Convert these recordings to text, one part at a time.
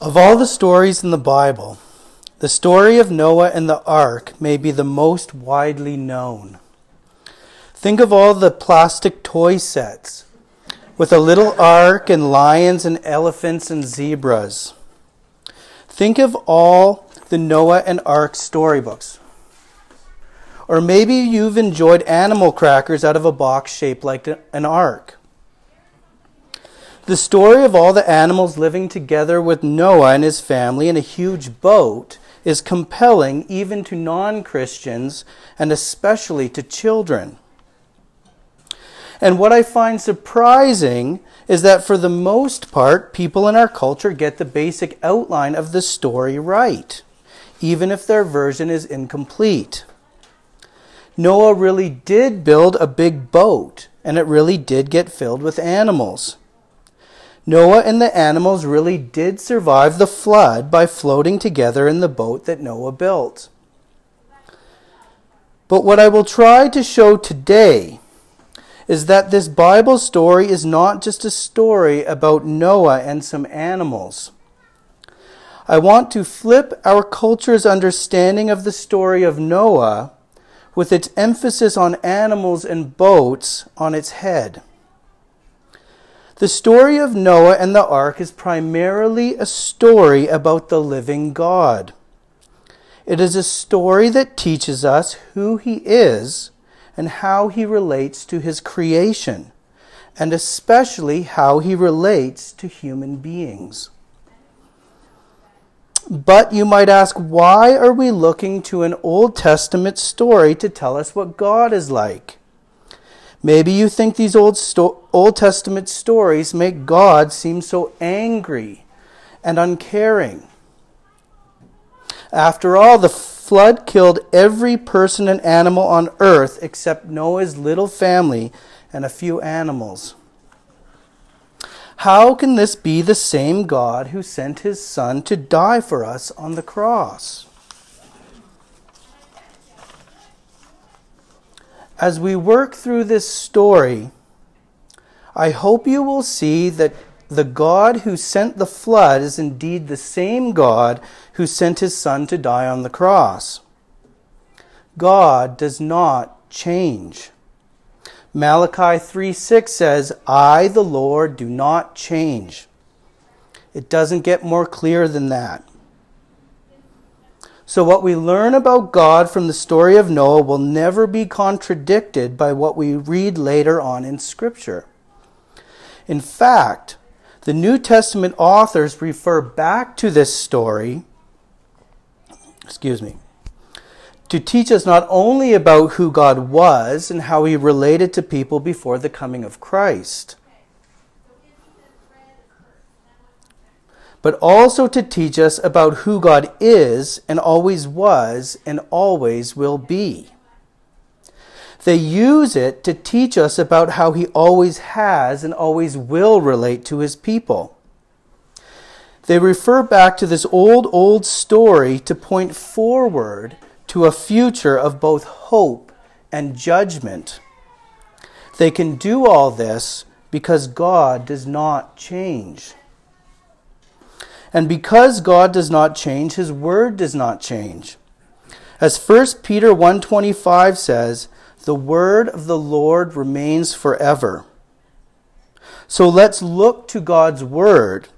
Of all the stories in the Bible, the story of Noah and the ark may be the most widely known. Think of all the plastic toy sets with a little ark and lions and elephants and zebras. Think of all the Noah and Ark storybooks. Or maybe you've enjoyed animal crackers out of a box shaped like an ark. The story of all the animals living together with Noah and his family in a huge boat is compelling even to non Christians and especially to children. And what I find surprising is that for the most part, people in our culture get the basic outline of the story right, even if their version is incomplete. Noah really did build a big boat, and it really did get filled with animals. Noah and the animals really did survive the flood by floating together in the boat that Noah built. But what I will try to show today is that this Bible story is not just a story about Noah and some animals. I want to flip our culture's understanding of the story of Noah with its emphasis on animals and boats on its head. The story of Noah and the ark is primarily a story about the living God. It is a story that teaches us who he is and how he relates to his creation, and especially how he relates to human beings. But you might ask, why are we looking to an Old Testament story to tell us what God is like? Maybe you think these Old, sto- Old Testament stories make God seem so angry and uncaring. After all, the flood killed every person and animal on earth except Noah's little family and a few animals. How can this be the same God who sent his Son to die for us on the cross? As we work through this story, I hope you will see that the God who sent the flood is indeed the same God who sent his Son to die on the cross. God does not change. Malachi 3 6 says, I, the Lord, do not change. It doesn't get more clear than that. So, what we learn about God from the story of Noah will never be contradicted by what we read later on in Scripture. In fact, the New Testament authors refer back to this story, excuse me, to teach us not only about who God was and how he related to people before the coming of Christ, but also to teach us about who God is and always was and always will be. They use it to teach us about how He always has and always will relate to His people. They refer back to this old, old story to point forward to a future of both hope and judgment. They can do all this because God does not change. And because God does not change, his word does not change. As 1 Peter 1:25 says, the word of the Lord remains forever. So let's look to God's word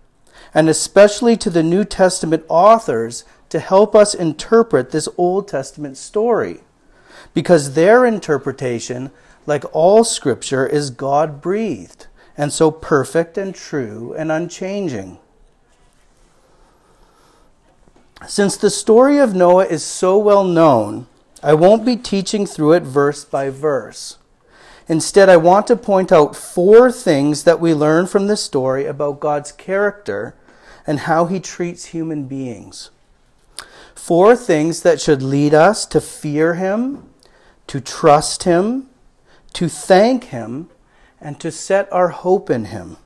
and especially to the New Testament authors to help us interpret this Old Testament story because their interpretation, like all scripture, is God breathed and so perfect and true and unchanging. Since the story of Noah is so well known, I won't be teaching through it verse by verse. Instead, I want to point out four things that we learn from this story about God's character and how he treats human beings. Four things that should lead us to fear him, to trust him, to thank him, and to set our hope in him.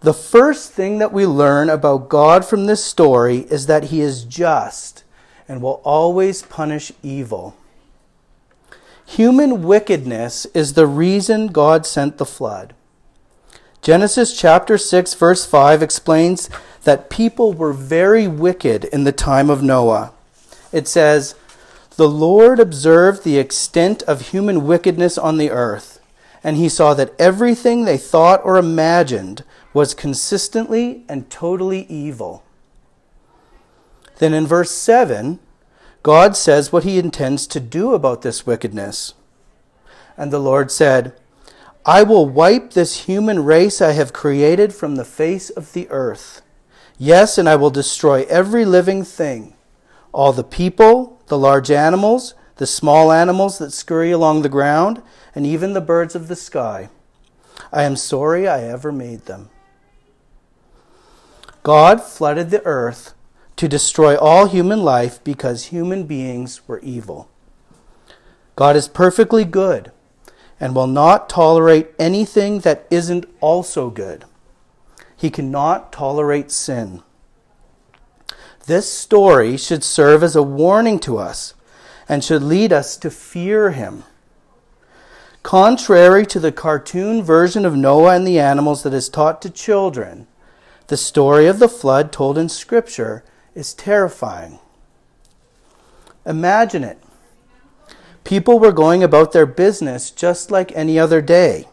The first thing that we learn about God from this story is that He is just and will always punish evil. Human wickedness is the reason God sent the flood. Genesis chapter 6, verse 5 explains that people were very wicked in the time of Noah. It says, The Lord observed the extent of human wickedness on the earth, and he saw that everything they thought or imagined was consistently and totally evil. Then in verse 7, God says what he intends to do about this wickedness. And the Lord said, I will wipe this human race I have created from the face of the earth. Yes, and I will destroy every living thing, all the people, the large animals, the small animals that scurry along the ground, and even the birds of the sky. I am sorry I ever made them. God flooded the earth to destroy all human life because human beings were evil. God is perfectly good and will not tolerate anything that isn't also good. He cannot tolerate sin. This story should serve as a warning to us and should lead us to fear him. Contrary to the cartoon version of Noah and the animals that is taught to children, the story of the flood told in Scripture is terrifying. Imagine it. People were going about their business just like any other day.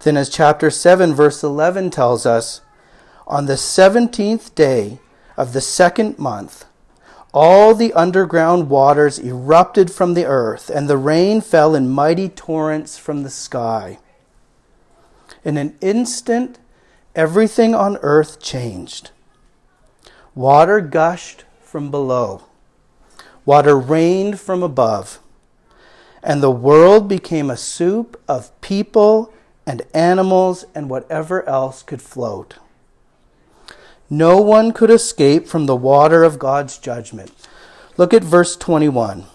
Then, as chapter 7, verse 11 tells us, on the 17th day of the second month, all the underground waters erupted from the earth, and the rain fell in mighty torrents from the sky. In an instant, everything on earth changed. Water gushed from below, water rained from above and the world became a soup of people and animals and whatever else could float. No one could escape from the water of God's judgment. Look at verse 21.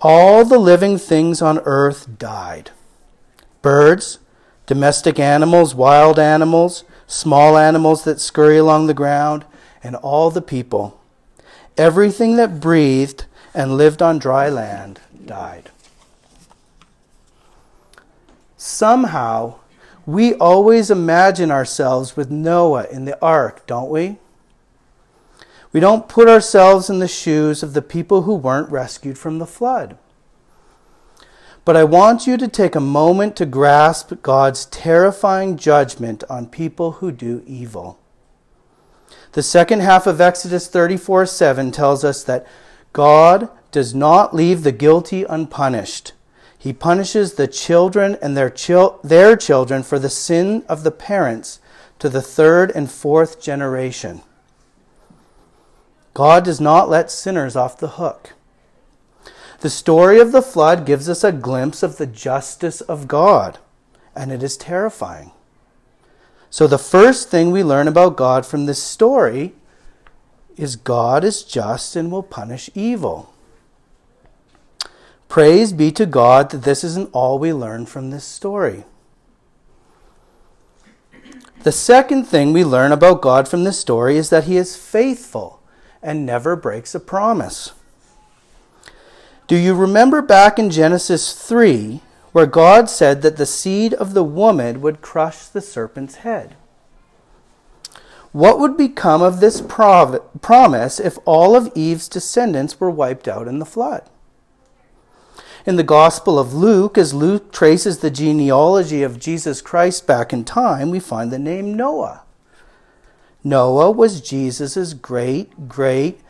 All the living things on earth died birds, domestic animals, wild animals, small animals that scurry along the ground, and all the people. Everything that breathed and lived on dry land died. Somehow, we always imagine ourselves with Noah in the ark, don't we? We don't put ourselves in the shoes of the people who weren't rescued from the flood. But I want you to take a moment to grasp God's terrifying judgment on people who do evil. The second half of Exodus 34 7 tells us that God does not leave the guilty unpunished. He punishes the children and their, chil- their children for the sin of the parents to the third and fourth generation. God does not let sinners off the hook. The story of the flood gives us a glimpse of the justice of God, and it is terrifying. So, the first thing we learn about God from this story is God is just and will punish evil. Praise be to God that this isn't all we learn from this story. The second thing we learn about God from this story is that He is faithful and never breaks a promise. Do you remember back in Genesis 3 where God said that the seed of the woman would crush the serpent's head? What would become of this prov- promise if all of Eve's descendants were wiped out in the flood? In the Gospel of Luke, as Luke traces the genealogy of Jesus Christ back in time, we find the name Noah. Noah was Jesus' great, great,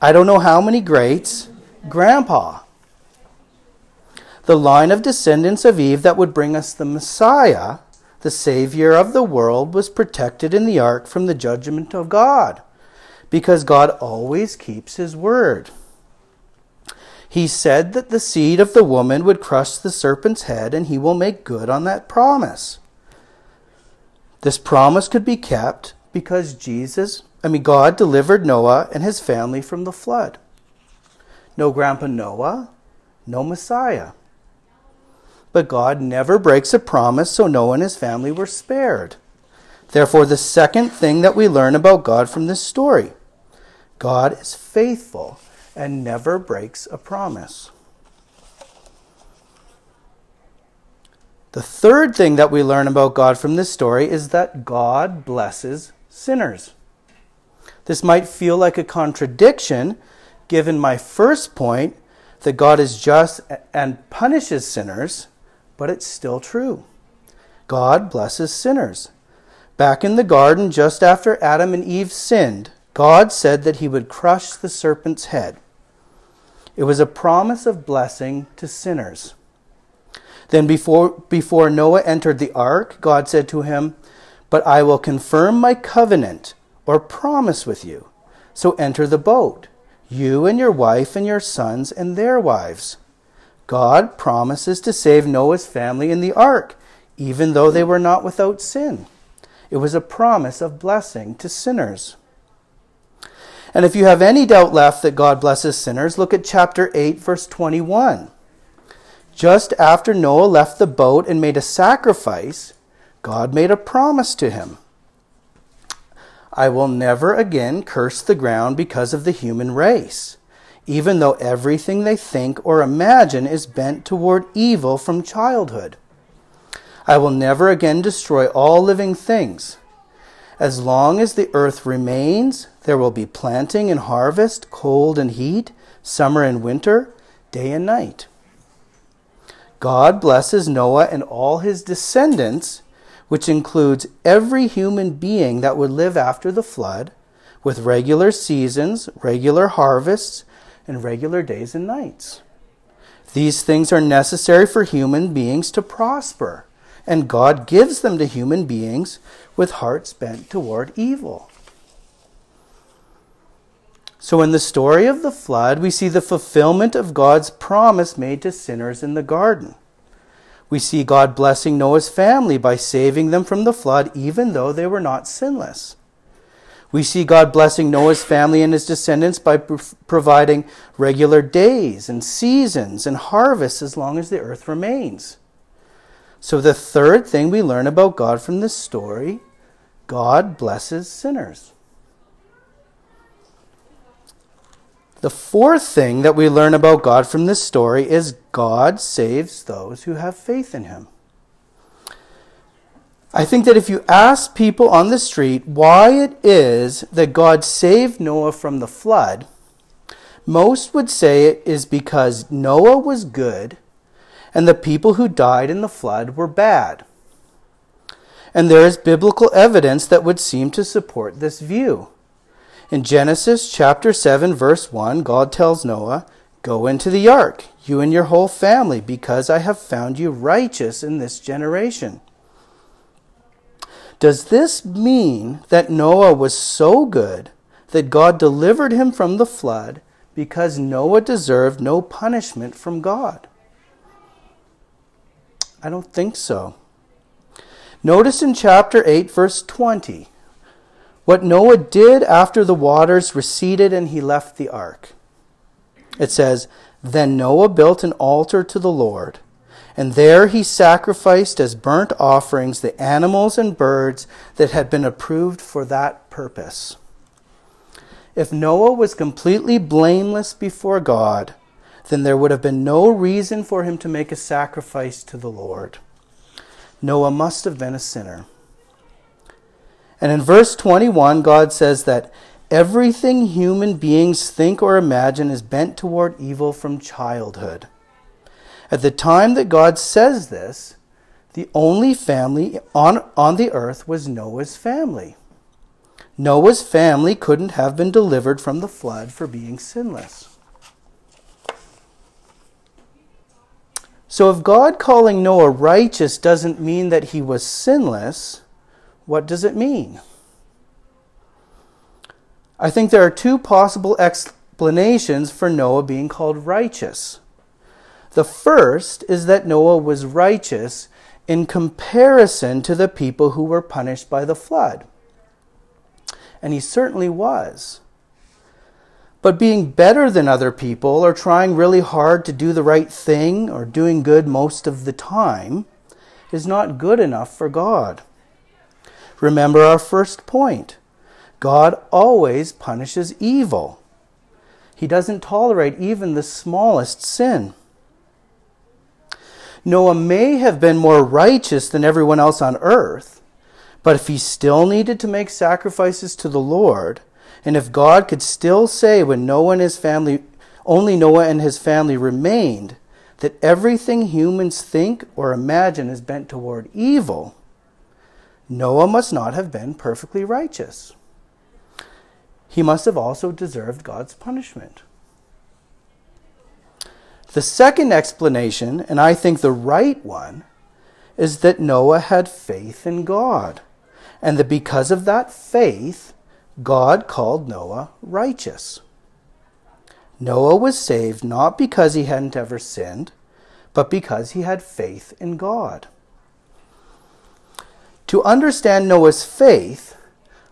I don't know how many greats, grandpa. The line of descendants of Eve that would bring us the Messiah, the Savior of the world, was protected in the ark from the judgment of God, because God always keeps his word. He said that the seed of the woman would crush the serpent's head and he will make good on that promise. This promise could be kept because Jesus, I mean, God delivered Noah and his family from the flood. No Grandpa Noah, no Messiah. But God never breaks a promise, so Noah and his family were spared. Therefore, the second thing that we learn about God from this story God is faithful and never breaks a promise. The third thing that we learn about God from this story is that God blesses sinners. This might feel like a contradiction given my first point that God is just and punishes sinners, but it's still true. God blesses sinners. Back in the garden, just after Adam and Eve sinned, God said that he would crush the serpent's head. It was a promise of blessing to sinners. Then, before, before Noah entered the ark, God said to him, But I will confirm my covenant or promise with you. So enter the boat, you and your wife and your sons and their wives. God promises to save Noah's family in the ark, even though they were not without sin. It was a promise of blessing to sinners. And if you have any doubt left that God blesses sinners, look at chapter 8, verse 21. Just after Noah left the boat and made a sacrifice, God made a promise to him. I will never again curse the ground because of the human race, even though everything they think or imagine is bent toward evil from childhood. I will never again destroy all living things. As long as the earth remains, there will be planting and harvest, cold and heat, summer and winter, day and night. God blesses Noah and all his descendants, which includes every human being that would live after the flood, with regular seasons, regular harvests, and regular days and nights. These things are necessary for human beings to prosper and God gives them to human beings with hearts bent toward evil. So, in the story of the flood, we see the fulfillment of God's promise made to sinners in the garden. We see God blessing Noah's family by saving them from the flood, even though they were not sinless. We see God blessing Noah's family and his descendants by providing regular days and seasons and harvests as long as the earth remains. So, the third thing we learn about God from this story God blesses sinners. The fourth thing that we learn about God from this story is God saves those who have faith in him. I think that if you ask people on the street why it is that God saved Noah from the flood, most would say it is because Noah was good and the people who died in the flood were bad. And there is biblical evidence that would seem to support this view. In Genesis chapter 7 verse 1, God tells Noah, "Go into the ark, you and your whole family, because I have found you righteous in this generation." Does this mean that Noah was so good that God delivered him from the flood because Noah deserved no punishment from God? I don't think so. Notice in chapter 8, verse 20, what Noah did after the waters receded and he left the ark. It says, Then Noah built an altar to the Lord, and there he sacrificed as burnt offerings the animals and birds that had been approved for that purpose. If Noah was completely blameless before God, then there would have been no reason for him to make a sacrifice to the Lord. Noah must have been a sinner. And in verse 21, God says that everything human beings think or imagine is bent toward evil from childhood. At the time that God says this, the only family on, on the earth was Noah's family. Noah's family couldn't have been delivered from the flood for being sinless. So, if God calling Noah righteous doesn't mean that he was sinless, what does it mean? I think there are two possible explanations for Noah being called righteous. The first is that Noah was righteous in comparison to the people who were punished by the flood. And he certainly was. But being better than other people or trying really hard to do the right thing or doing good most of the time is not good enough for God. Remember our first point God always punishes evil, He doesn't tolerate even the smallest sin. Noah may have been more righteous than everyone else on earth, but if he still needed to make sacrifices to the Lord, and if God could still say when Noah and his family, only Noah and his family remained, that everything humans think or imagine is bent toward evil, Noah must not have been perfectly righteous. He must have also deserved God's punishment. The second explanation, and I think the right one, is that Noah had faith in God, and that because of that faith, God called Noah righteous. Noah was saved not because he hadn't ever sinned, but because he had faith in God. To understand Noah's faith,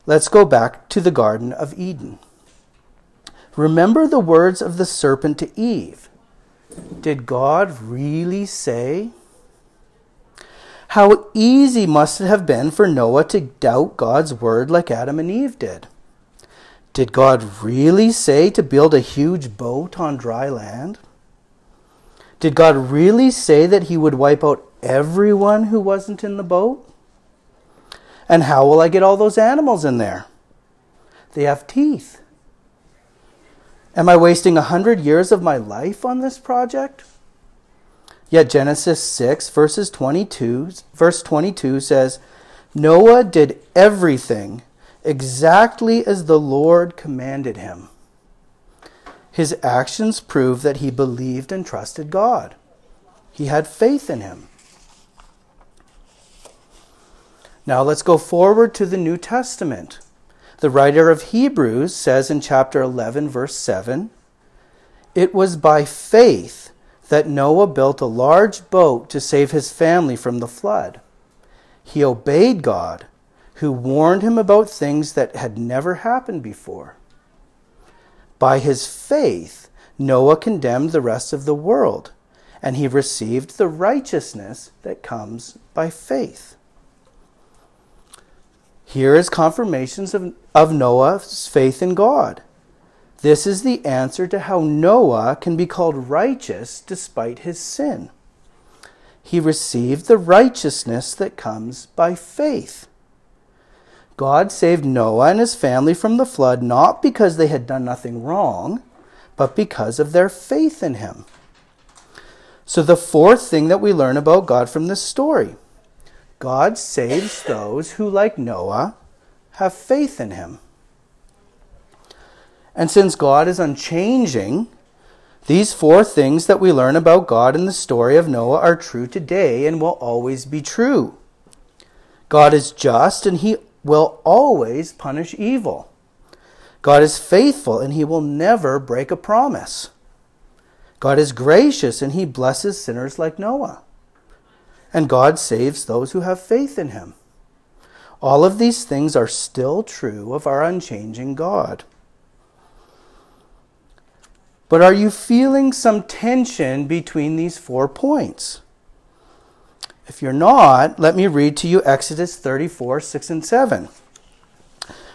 let's go back to the Garden of Eden. Remember the words of the serpent to Eve did God really say? How easy must it have been for Noah to doubt God's word like Adam and Eve did? Did God really say to build a huge boat on dry land? Did God really say that he would wipe out everyone who wasn't in the boat? And how will I get all those animals in there? They have teeth. Am I wasting a hundred years of my life on this project? Yet Genesis 6 verses 22 verse 22 says, Noah did everything exactly as the Lord commanded him. His actions prove that he believed and trusted God. He had faith in him. Now let's go forward to the New Testament. The writer of Hebrews says in chapter 11, verse 7 It was by faith that Noah built a large boat to save his family from the flood. He obeyed God, who warned him about things that had never happened before. By his faith, Noah condemned the rest of the world, and he received the righteousness that comes by faith. Here is confirmations of, of Noah's faith in God. This is the answer to how Noah can be called righteous despite his sin. He received the righteousness that comes by faith. God saved Noah and his family from the flood not because they had done nothing wrong, but because of their faith in him. So, the fourth thing that we learn about God from this story God saves those who, like Noah, have faith in him. And since God is unchanging, these four things that we learn about God in the story of Noah are true today and will always be true. God is just and he will always punish evil. God is faithful and he will never break a promise. God is gracious and he blesses sinners like Noah and God saves those who have faith in him. All of these things are still true of our unchanging God. But are you feeling some tension between these four points? If you're not, let me read to you Exodus 34 6 and 7.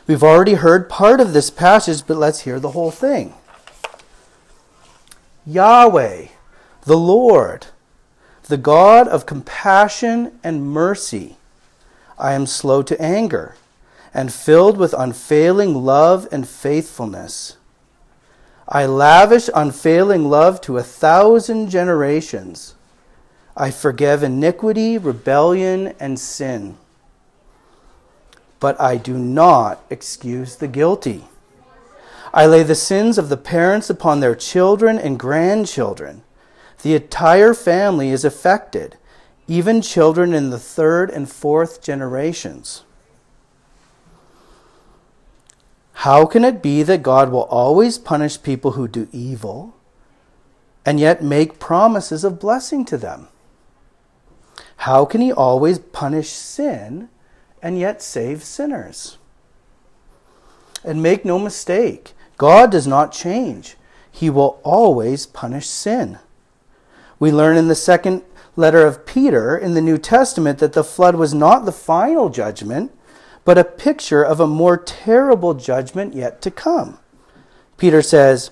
We've already heard part of this passage, but let's hear the whole thing. Yahweh, the Lord, the God of compassion and mercy. I am slow to anger and filled with unfailing love and faithfulness. I lavish unfailing love to a thousand generations. I forgive iniquity, rebellion, and sin. But I do not excuse the guilty. I lay the sins of the parents upon their children and grandchildren the entire family is affected, even children in the third and fourth generations. How can it be that God will always punish people who do evil and yet make promises of blessing to them? How can He always punish sin and yet save sinners? And make no mistake, God does not change. He will always punish sin. We learn in the second letter of Peter in the New Testament that the flood was not the final judgment, but a picture of a more terrible judgment yet to come. Peter says,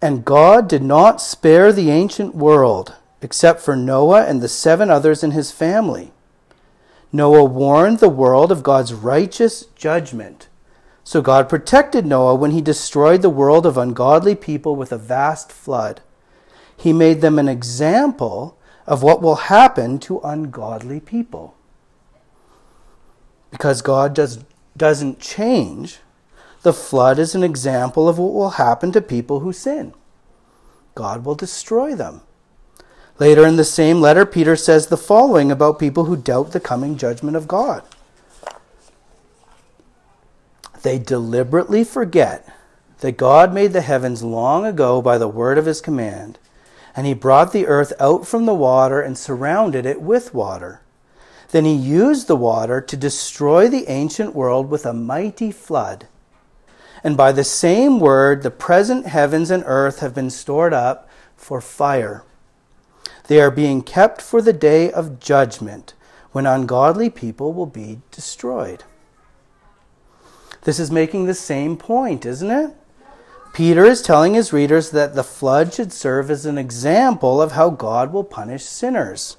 And God did not spare the ancient world, except for Noah and the seven others in his family. Noah warned the world of God's righteous judgment. So God protected Noah when he destroyed the world of ungodly people with a vast flood. He made them an example of what will happen to ungodly people. Because God does, doesn't change, the flood is an example of what will happen to people who sin. God will destroy them. Later in the same letter, Peter says the following about people who doubt the coming judgment of God. They deliberately forget that God made the heavens long ago by the word of his command, and he brought the earth out from the water and surrounded it with water. Then he used the water to destroy the ancient world with a mighty flood. And by the same word, the present heavens and earth have been stored up for fire they are being kept for the day of judgment when ungodly people will be destroyed. This is making the same point, isn't it? Peter is telling his readers that the flood should serve as an example of how God will punish sinners.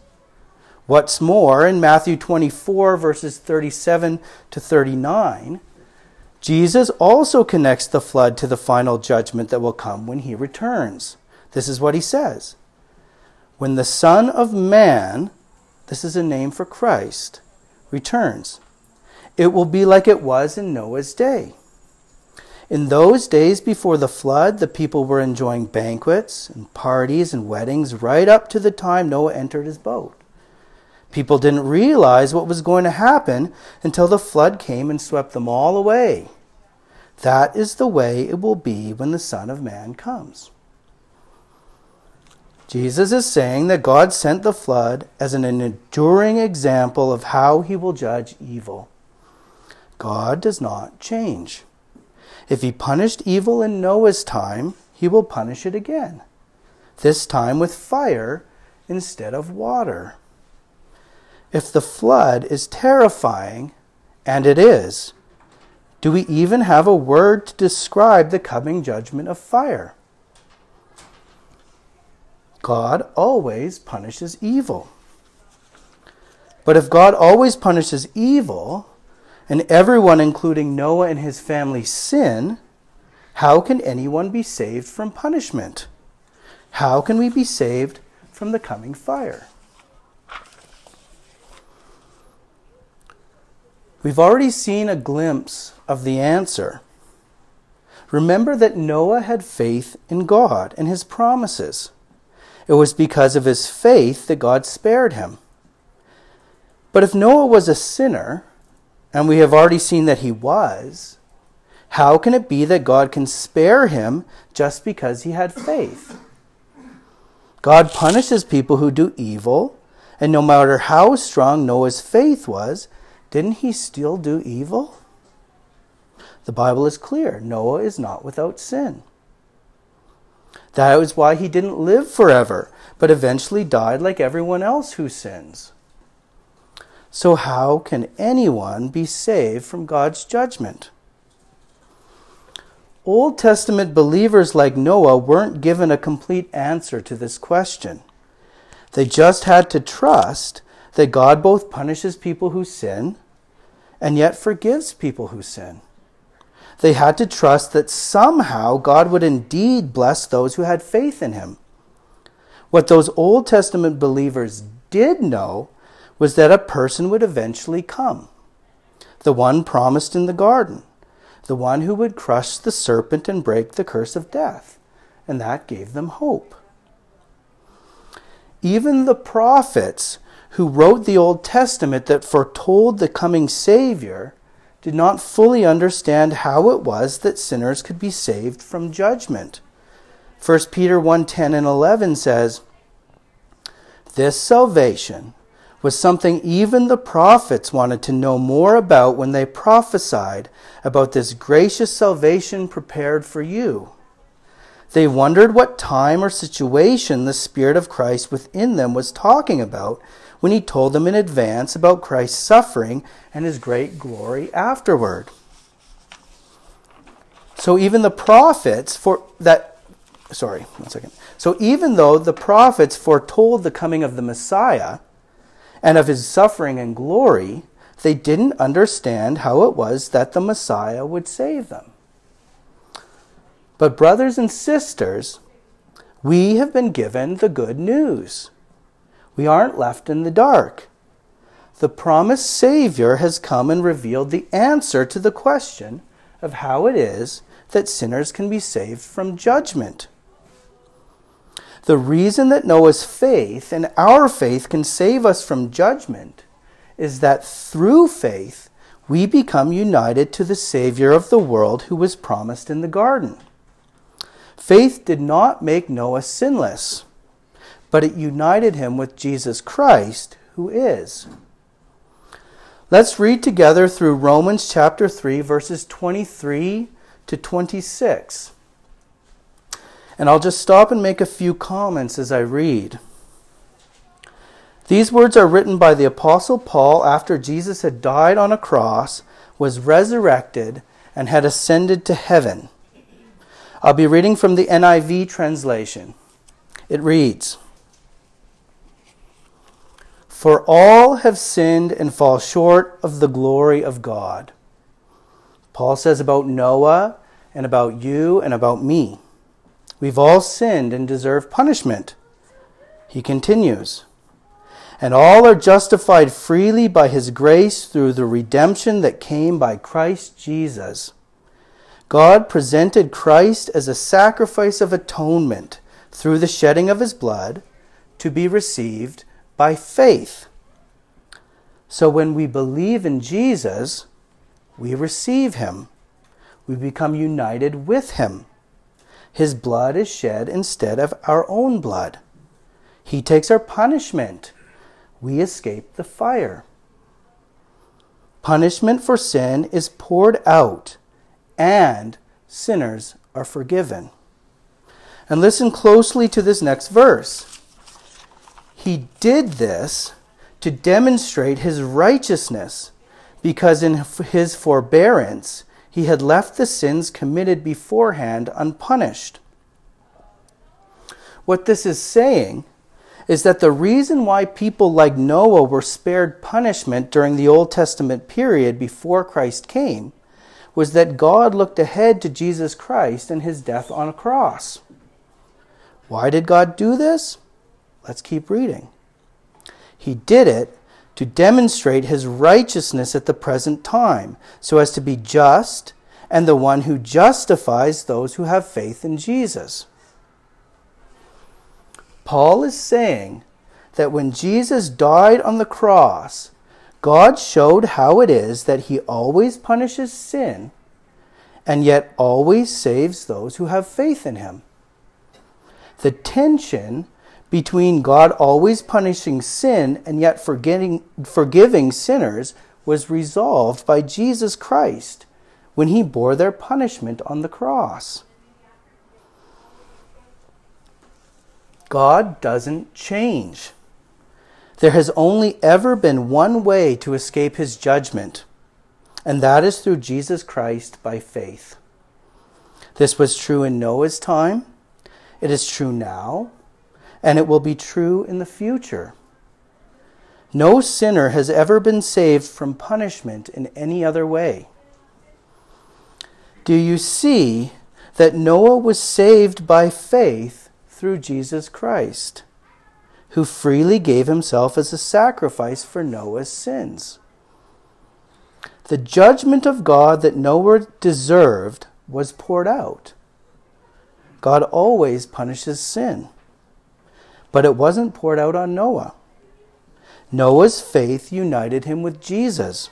What's more, in Matthew 24, verses 37 to 39, Jesus also connects the flood to the final judgment that will come when he returns. This is what he says when the Son of Man, this is a name for Christ, returns, it will be like it was in Noah's day. In those days before the flood, the people were enjoying banquets and parties and weddings right up to the time Noah entered his boat. People didn't realize what was going to happen until the flood came and swept them all away. That is the way it will be when the Son of Man comes. Jesus is saying that God sent the flood as an enduring example of how he will judge evil. God does not change. If he punished evil in Noah's time, he will punish it again, this time with fire instead of water. If the flood is terrifying, and it is, do we even have a word to describe the coming judgment of fire? God always punishes evil. But if God always punishes evil, and everyone, including Noah and his family, sin, how can anyone be saved from punishment? How can we be saved from the coming fire? We've already seen a glimpse of the answer. Remember that Noah had faith in God and his promises. It was because of his faith that God spared him. But if Noah was a sinner, and we have already seen that he was, how can it be that God can spare him just because he had faith? God punishes people who do evil, and no matter how strong Noah's faith was, didn't he still do evil? The Bible is clear Noah is not without sin. That is why he didn't live forever, but eventually died like everyone else who sins. So, how can anyone be saved from God's judgment? Old Testament believers like Noah weren't given a complete answer to this question. They just had to trust that God both punishes people who sin and yet forgives people who sin. They had to trust that somehow God would indeed bless those who had faith in him. What those Old Testament believers did know was that a person would eventually come the one promised in the garden, the one who would crush the serpent and break the curse of death. And that gave them hope. Even the prophets who wrote the Old Testament that foretold the coming Savior did not fully understand how it was that sinners could be saved from judgment. 1 Peter 1:10 and 11 says, "This salvation was something even the prophets wanted to know more about when they prophesied about this gracious salvation prepared for you. They wondered what time or situation the Spirit of Christ within them was talking about when he told them in advance about Christ's suffering and his great glory afterward. So even the prophets for that sorry, one second. So even though the prophets foretold the coming of the Messiah and of his suffering and glory, they didn't understand how it was that the Messiah would save them. But, brothers and sisters, we have been given the good news. We aren't left in the dark. The promised Savior has come and revealed the answer to the question of how it is that sinners can be saved from judgment. The reason that Noah's faith and our faith can save us from judgment is that through faith we become united to the Savior of the world who was promised in the garden. Faith did not make Noah sinless, but it united him with Jesus Christ, who is. Let's read together through Romans chapter 3, verses 23 to 26. And I'll just stop and make a few comments as I read. These words are written by the Apostle Paul after Jesus had died on a cross, was resurrected, and had ascended to heaven. I'll be reading from the NIV translation. It reads For all have sinned and fall short of the glory of God. Paul says about Noah and about you and about me. We've all sinned and deserve punishment. He continues And all are justified freely by his grace through the redemption that came by Christ Jesus God presented Christ as a sacrifice of atonement through the shedding of his blood to be received by faith. So when we believe in Jesus, we receive him. We become united with him. His blood is shed instead of our own blood. He takes our punishment. We escape the fire. Punishment for sin is poured out and sinners are forgiven. And listen closely to this next verse. He did this to demonstrate his righteousness, because in his forbearance he had left the sins committed beforehand unpunished. What this is saying is that the reason why people like Noah were spared punishment during the Old Testament period before Christ came was that God looked ahead to Jesus Christ and his death on a cross. Why did God do this? Let's keep reading. He did it to demonstrate his righteousness at the present time, so as to be just and the one who justifies those who have faith in Jesus. Paul is saying that when Jesus died on the cross, God showed how it is that he always punishes sin and yet always saves those who have faith in him. The tension between God always punishing sin and yet forgetting, forgiving sinners was resolved by Jesus Christ when he bore their punishment on the cross. God doesn't change. There has only ever been one way to escape his judgment, and that is through Jesus Christ by faith. This was true in Noah's time, it is true now, and it will be true in the future. No sinner has ever been saved from punishment in any other way. Do you see that Noah was saved by faith through Jesus Christ? who freely gave himself as a sacrifice for Noah's sins. The judgment of God that Noah deserved was poured out. God always punishes sin. But it wasn't poured out on Noah. Noah's faith united him with Jesus,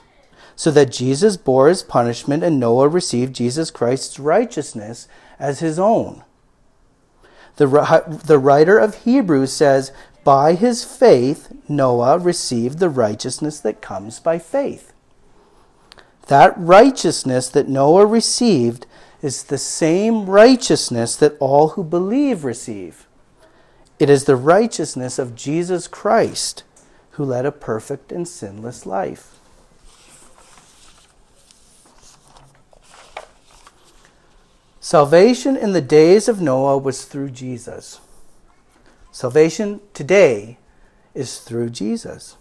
so that Jesus bore his punishment and Noah received Jesus Christ's righteousness as his own. The, the writer of Hebrews says, by his faith, Noah received the righteousness that comes by faith. That righteousness that Noah received is the same righteousness that all who believe receive. It is the righteousness of Jesus Christ, who led a perfect and sinless life. Salvation in the days of Noah was through Jesus. Salvation today is through Jesus.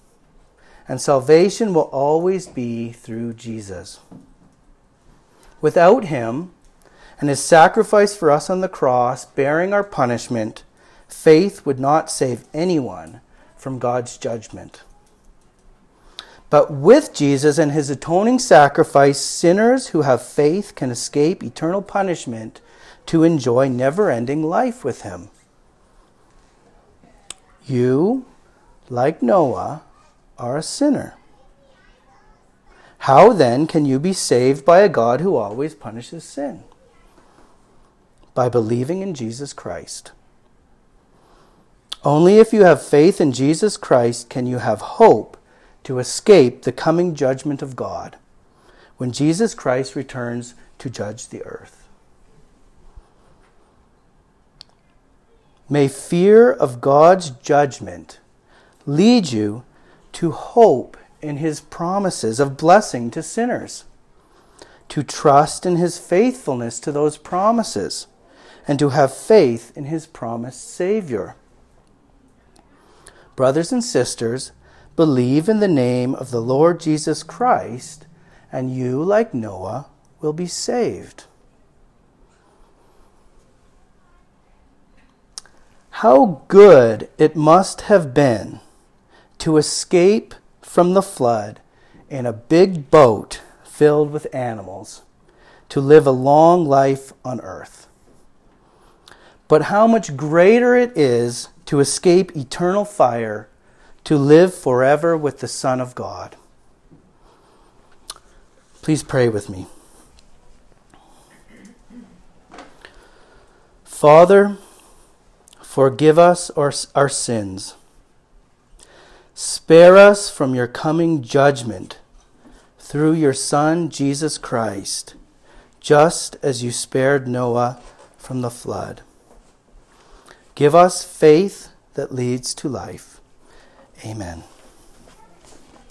And salvation will always be through Jesus. Without him and his sacrifice for us on the cross, bearing our punishment, faith would not save anyone from God's judgment. But with Jesus and his atoning sacrifice, sinners who have faith can escape eternal punishment to enjoy never ending life with him. You, like Noah, are a sinner. How then can you be saved by a God who always punishes sin? By believing in Jesus Christ. Only if you have faith in Jesus Christ can you have hope to escape the coming judgment of God when Jesus Christ returns to judge the earth. May fear of God's judgment lead you to hope in his promises of blessing to sinners, to trust in his faithfulness to those promises, and to have faith in his promised Savior. Brothers and sisters, believe in the name of the Lord Jesus Christ, and you, like Noah, will be saved. How good it must have been to escape from the flood in a big boat filled with animals, to live a long life on earth. But how much greater it is to escape eternal fire to live forever with the Son of God. Please pray with me. Father, forgive us our, our sins. Spare us from your coming judgment through your Son, Jesus Christ, just as you spared Noah from the flood. Give us faith that leads to life. Amen.